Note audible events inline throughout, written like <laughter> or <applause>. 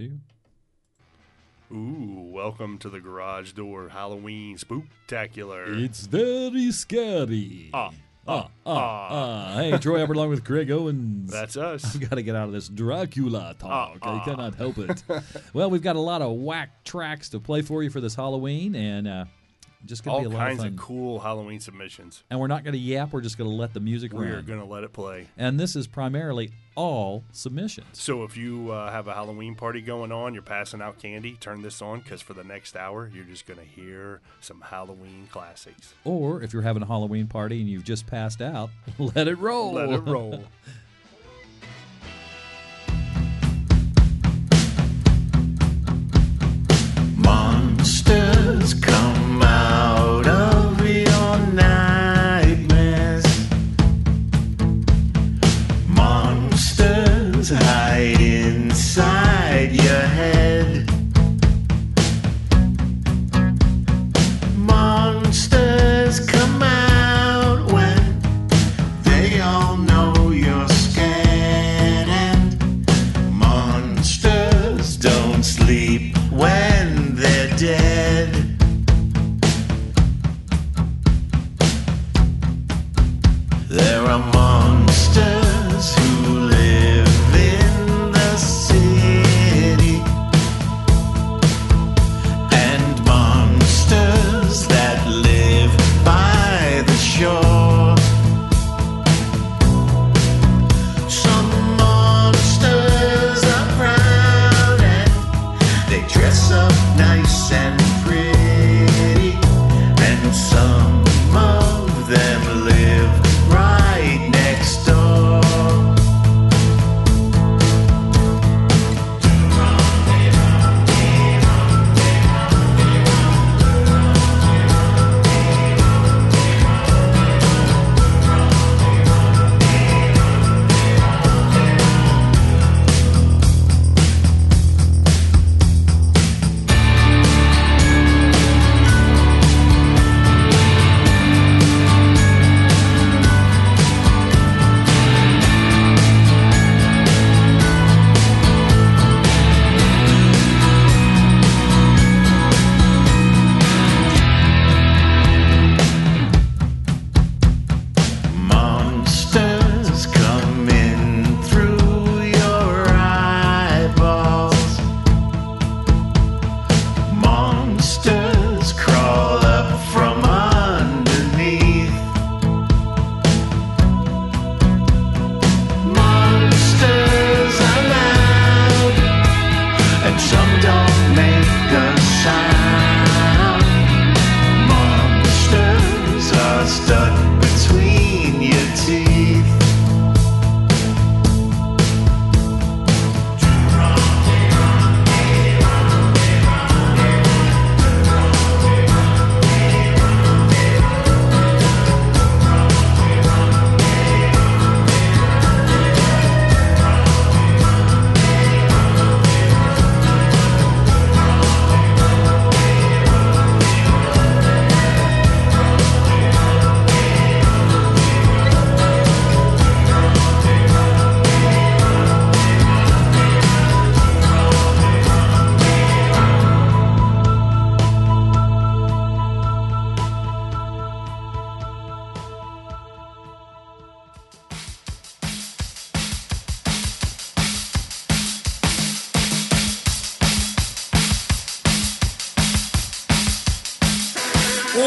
two. Ooh, welcome to the garage door Halloween spooktacular. It's very scary. Ah, ah, ah, ah. Hey, Troy Albert along with Craig Owens. That's us. I've got to get out of this Dracula talk. Ah, I cannot help it. <laughs> well, we've got a lot of whack tracks to play for you for this Halloween, and uh, just going All to be a lot kinds of of, cool Halloween submissions. and we're not going to yap. We're just going to let the music We're going to let it play. And this is primarily all submissions. So if you uh, have a Halloween party going on, you're passing out candy, turn this on because for the next hour, you're just going to hear some Halloween classics. Or if you're having a Halloween party and you've just passed out, <laughs> let it roll. Let it roll. <laughs> Monsters come out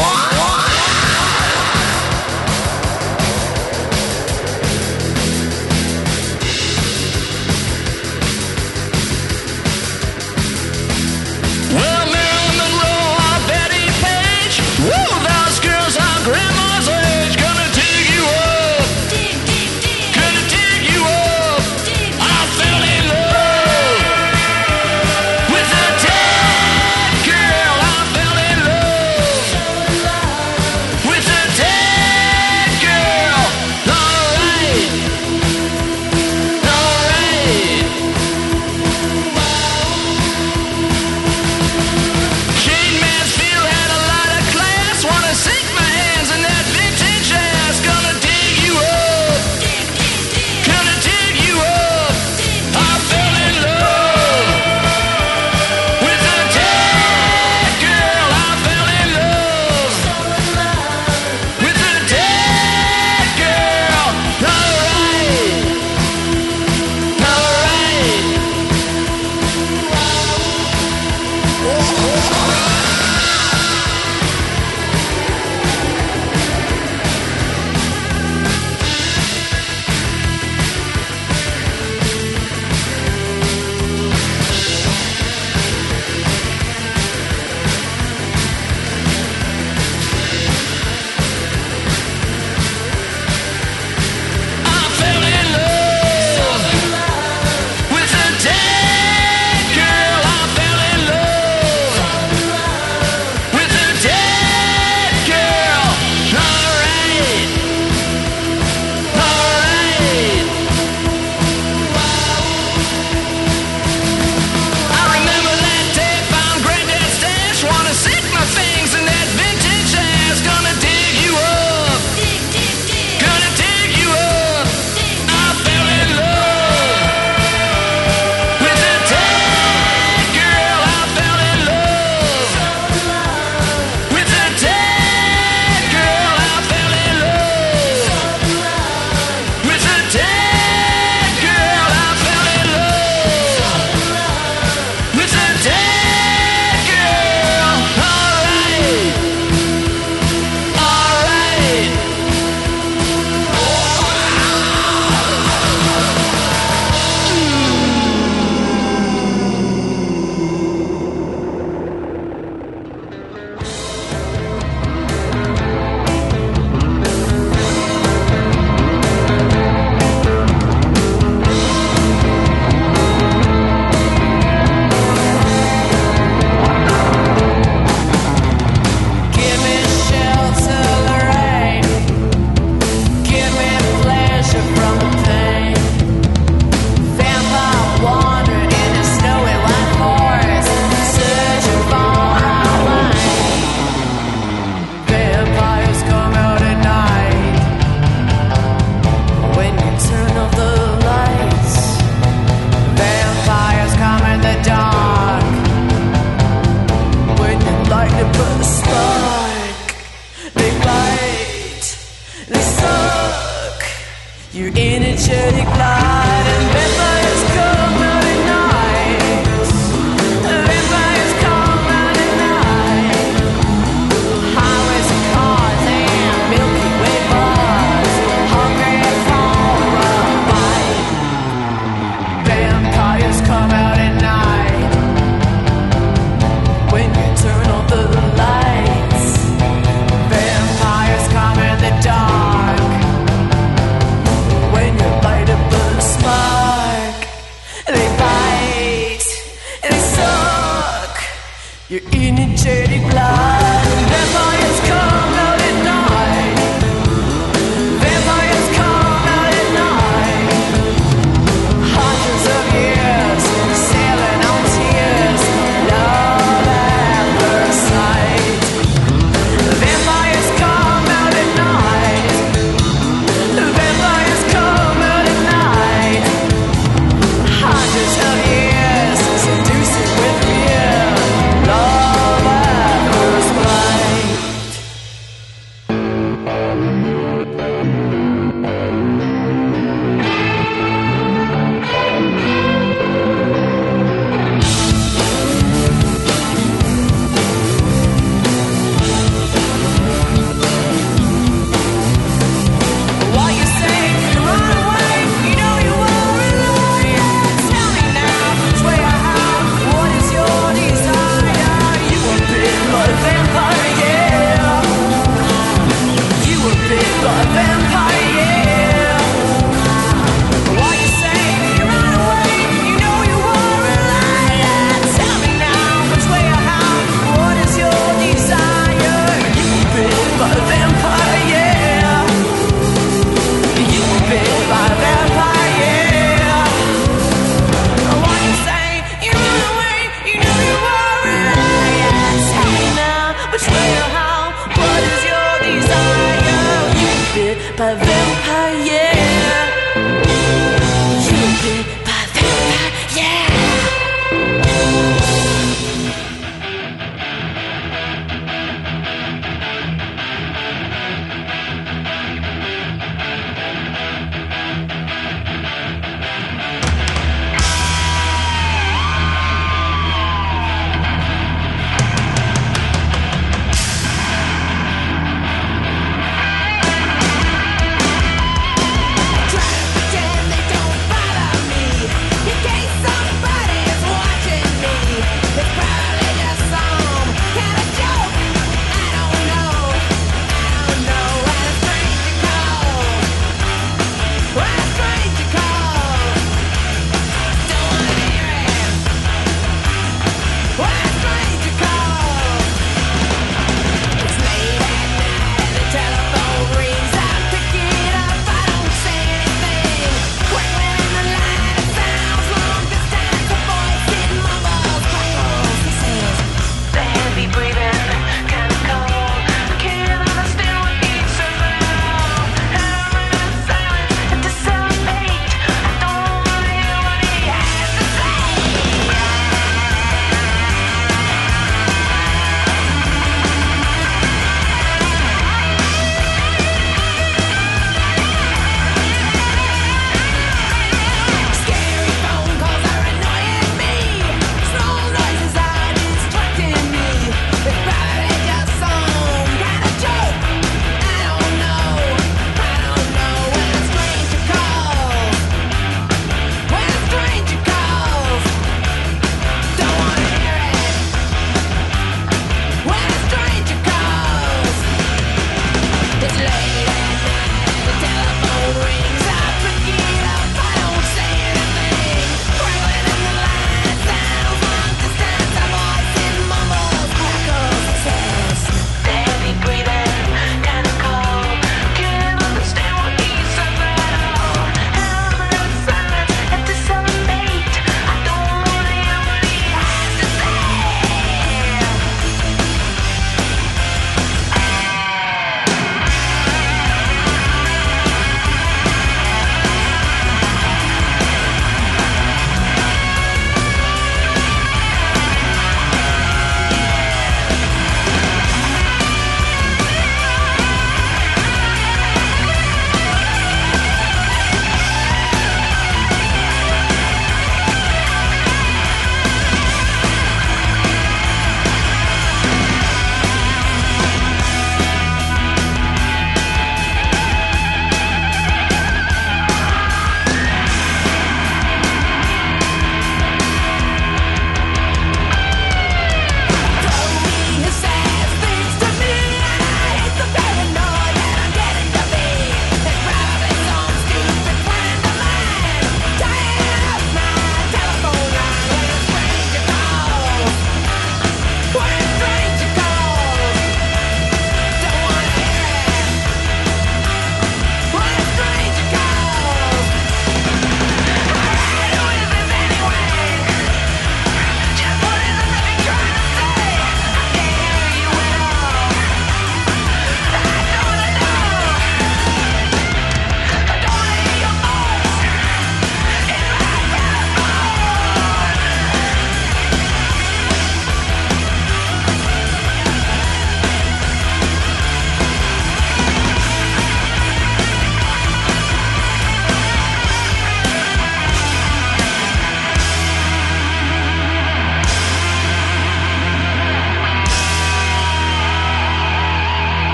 Well,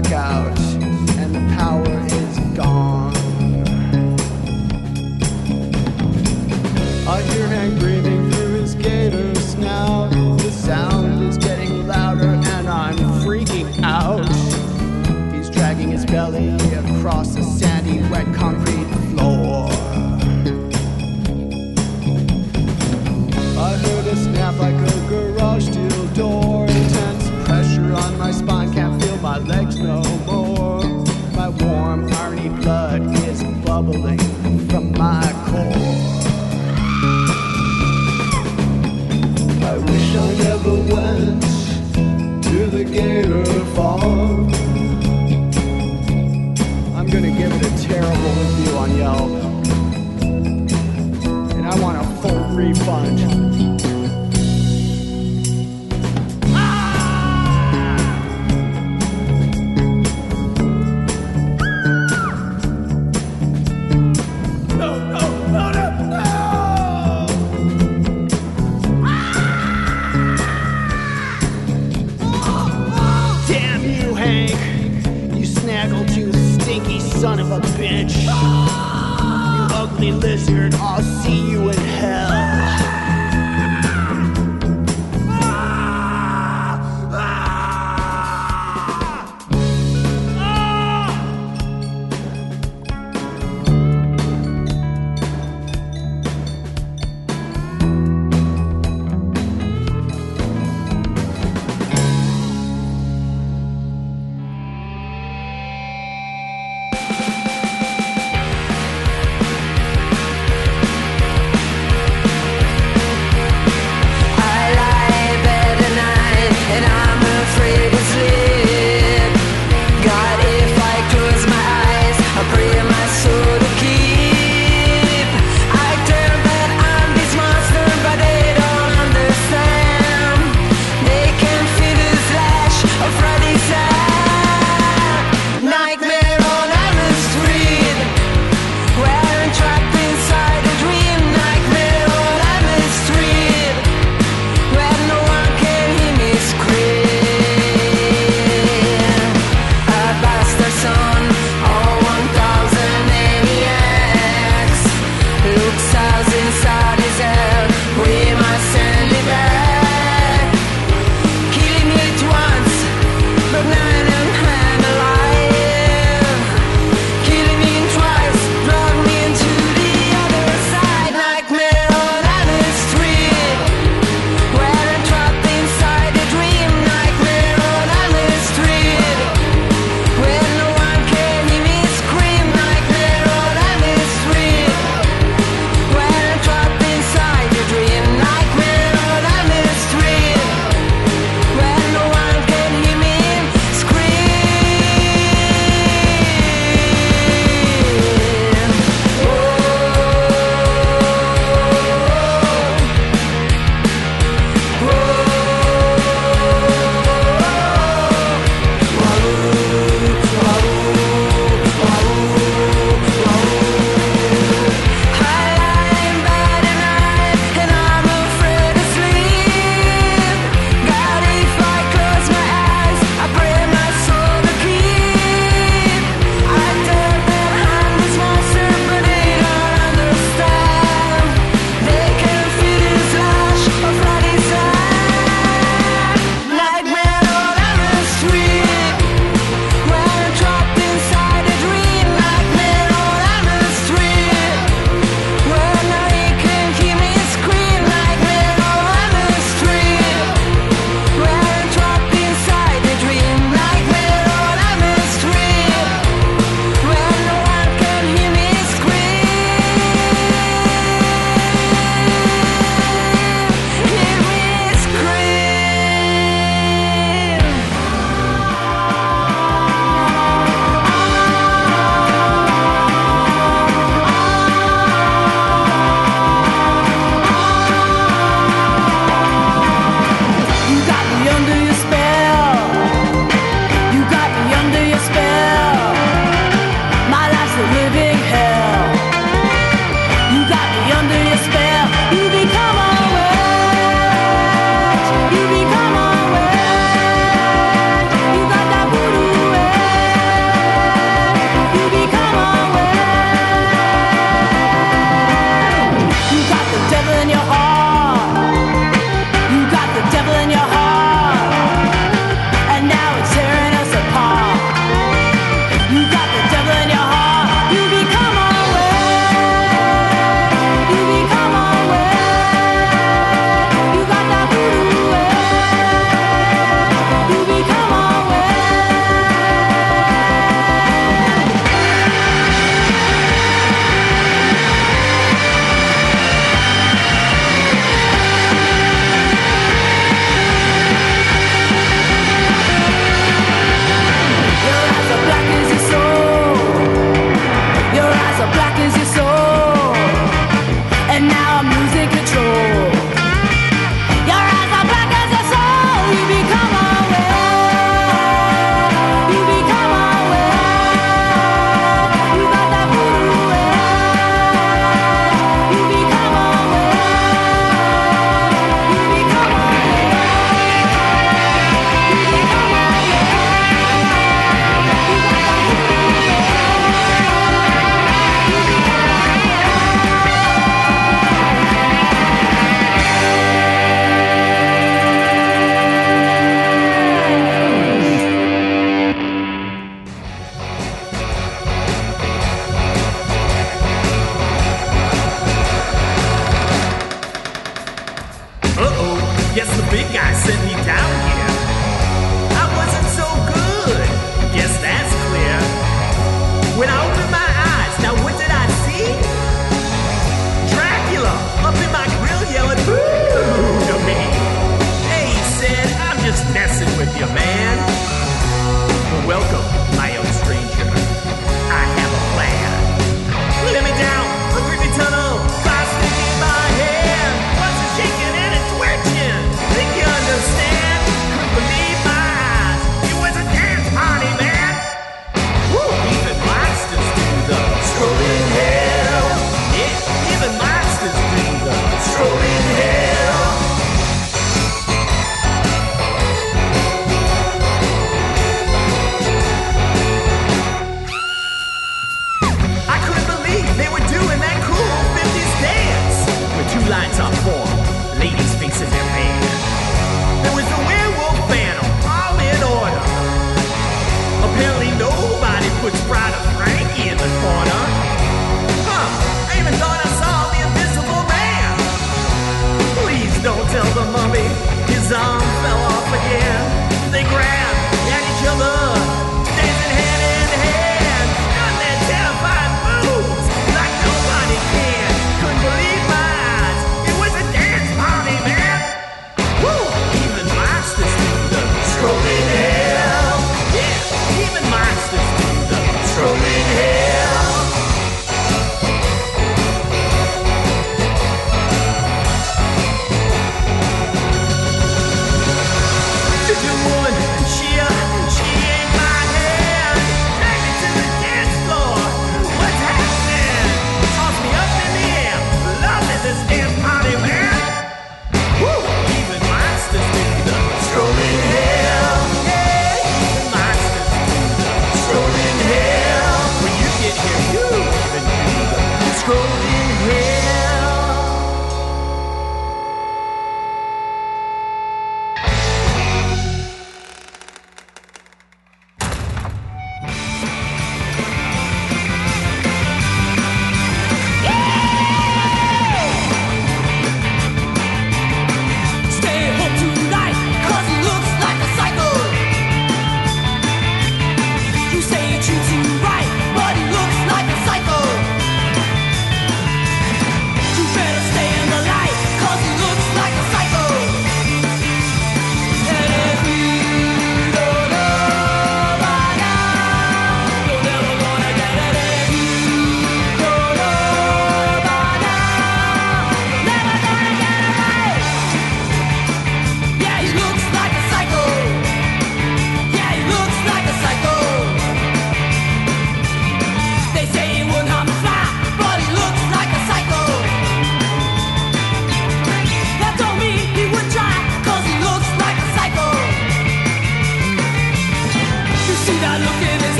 blackout, Give it a terrible review on Yelp.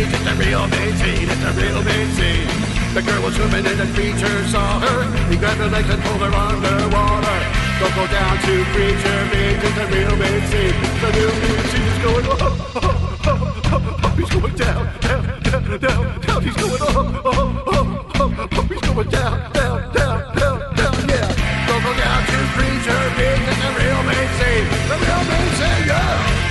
Creature it's a real big scene, it's a real big scene. The girl was swimming and the creature saw her. He grabbed her legs and pulled her underwater. Don't go down to Creature Beach, it's a real big scene. The real big scene is going oh, oh, oh, oh, oh, he's going down, down, down, down, down, he's going oh, oh, oh, oh, oh, he's going down, down, down, down, yeah. Don't down to Creature Beach, it's a real big scene. The real big scene, yeah.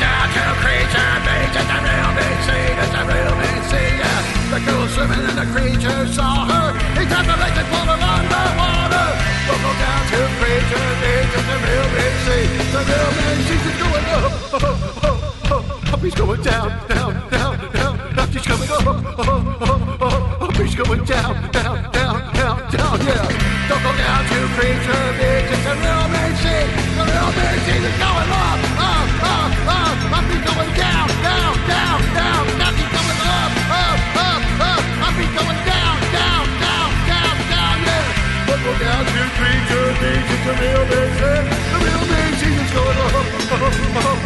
Down to creature beach, it's a real big scene, it's a real big scene, yeah. The girl swimming and the creature saw her. He grabbed her legs and pulled her underwater. Don't down to creature beach, it's a real big scene, the real big is going up, oh, oh, oh, oh, he's going down, down, down, down, down, he's coming up, oh, oh, oh, oh, oh, going down, down, down, down, down, yeah. Don't go down to creature beach, it's a real big scene, the real big scene is going up, up, up, up, up, he's going down, down, down, down, down, he's going up, up, up, up, up, he's going down, down, down, down, down, yeah. Don't go down to creature beach, it's a real big scene, the real big is going up, up, up, up,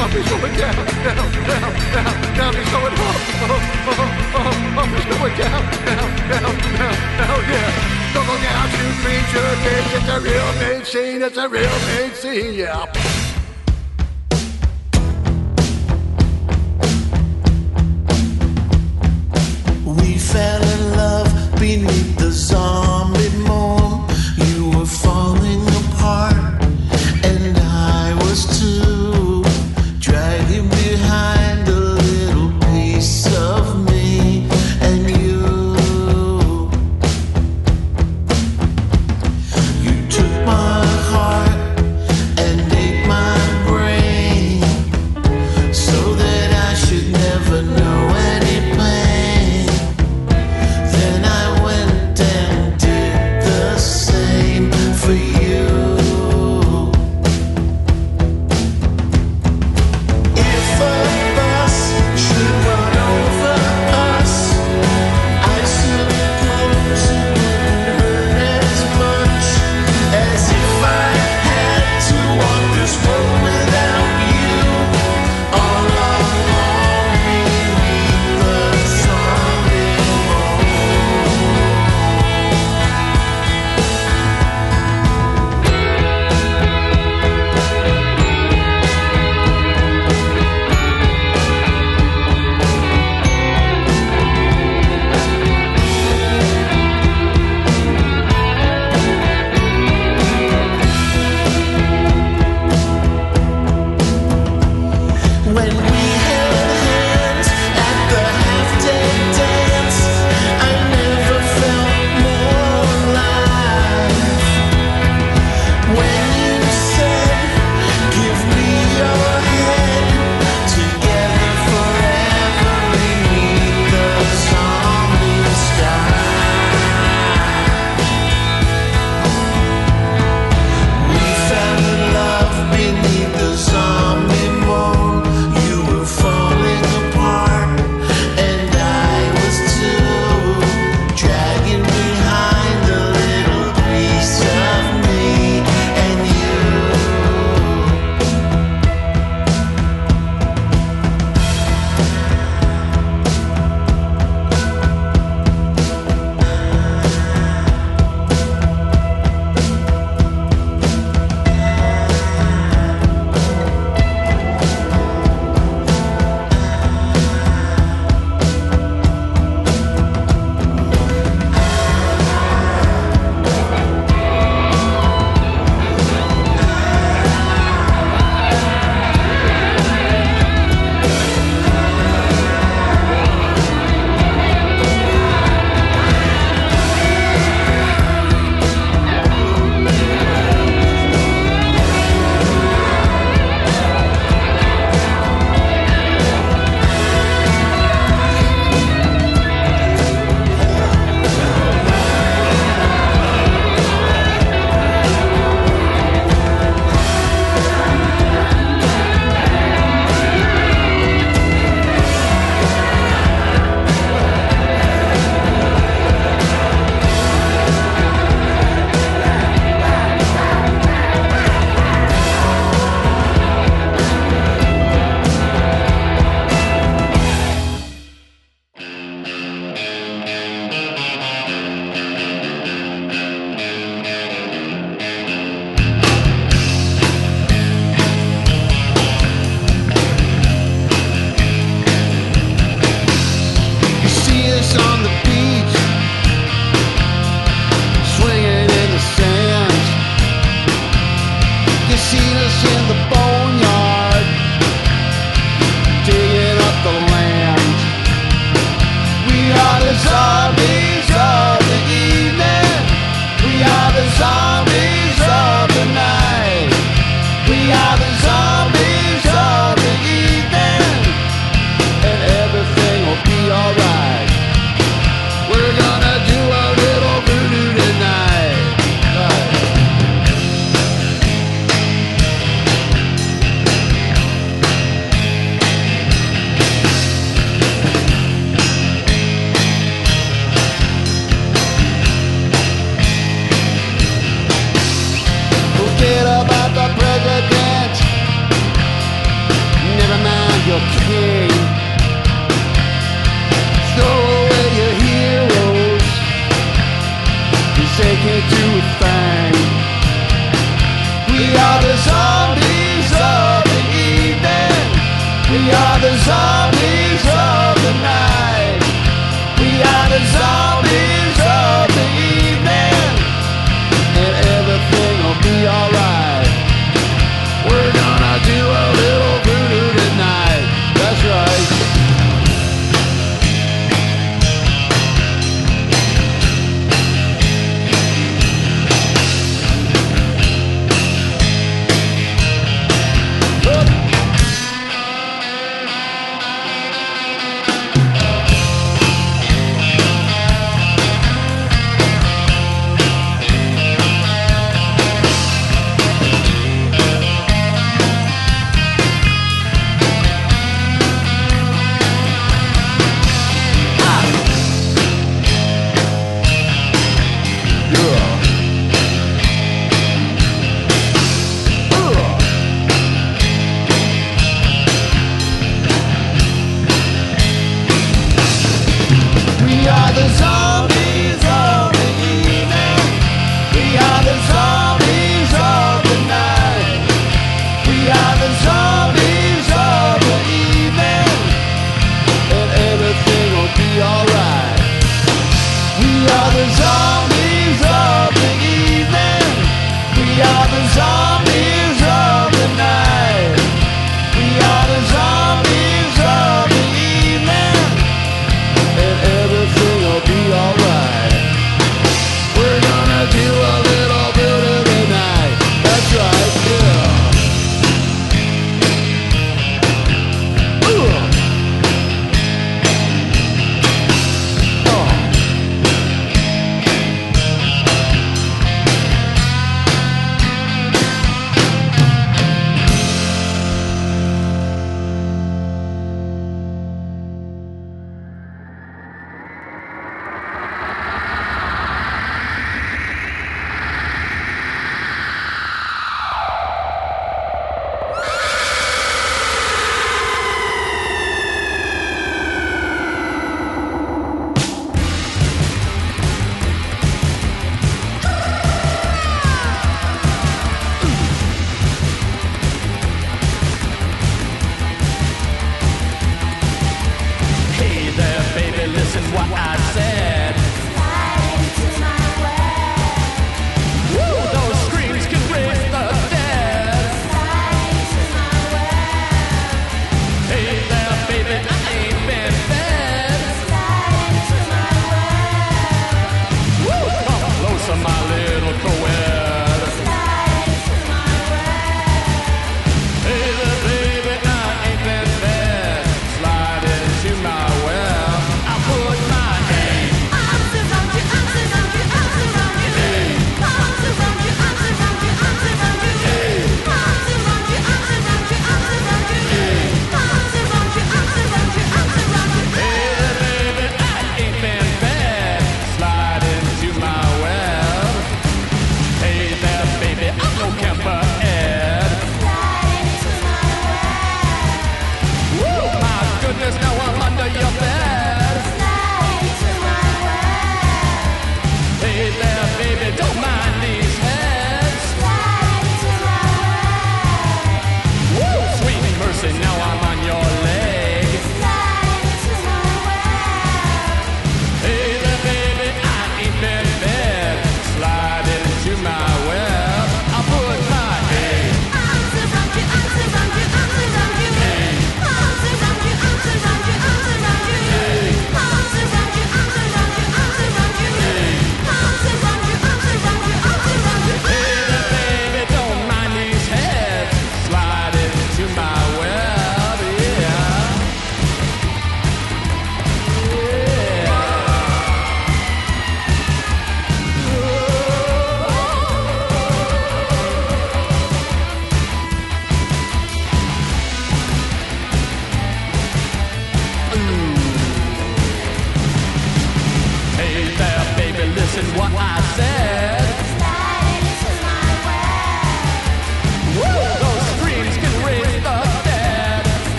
up, he's going down, down, down, down, down, he's going up, up, up, up, up, he's going down, down, down, down, down, yeah. Don't go down to creature beach, it's a real big scene, it's a real big scene, yeah. Fell in love beneath the zombie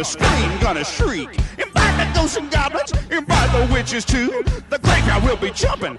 gonna scream, gonna shriek. Invite the ghosts and goblins, invite the witches too. The graveyard will be jumping,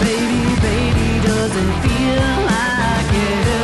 Baby, baby, does it feel like heaven?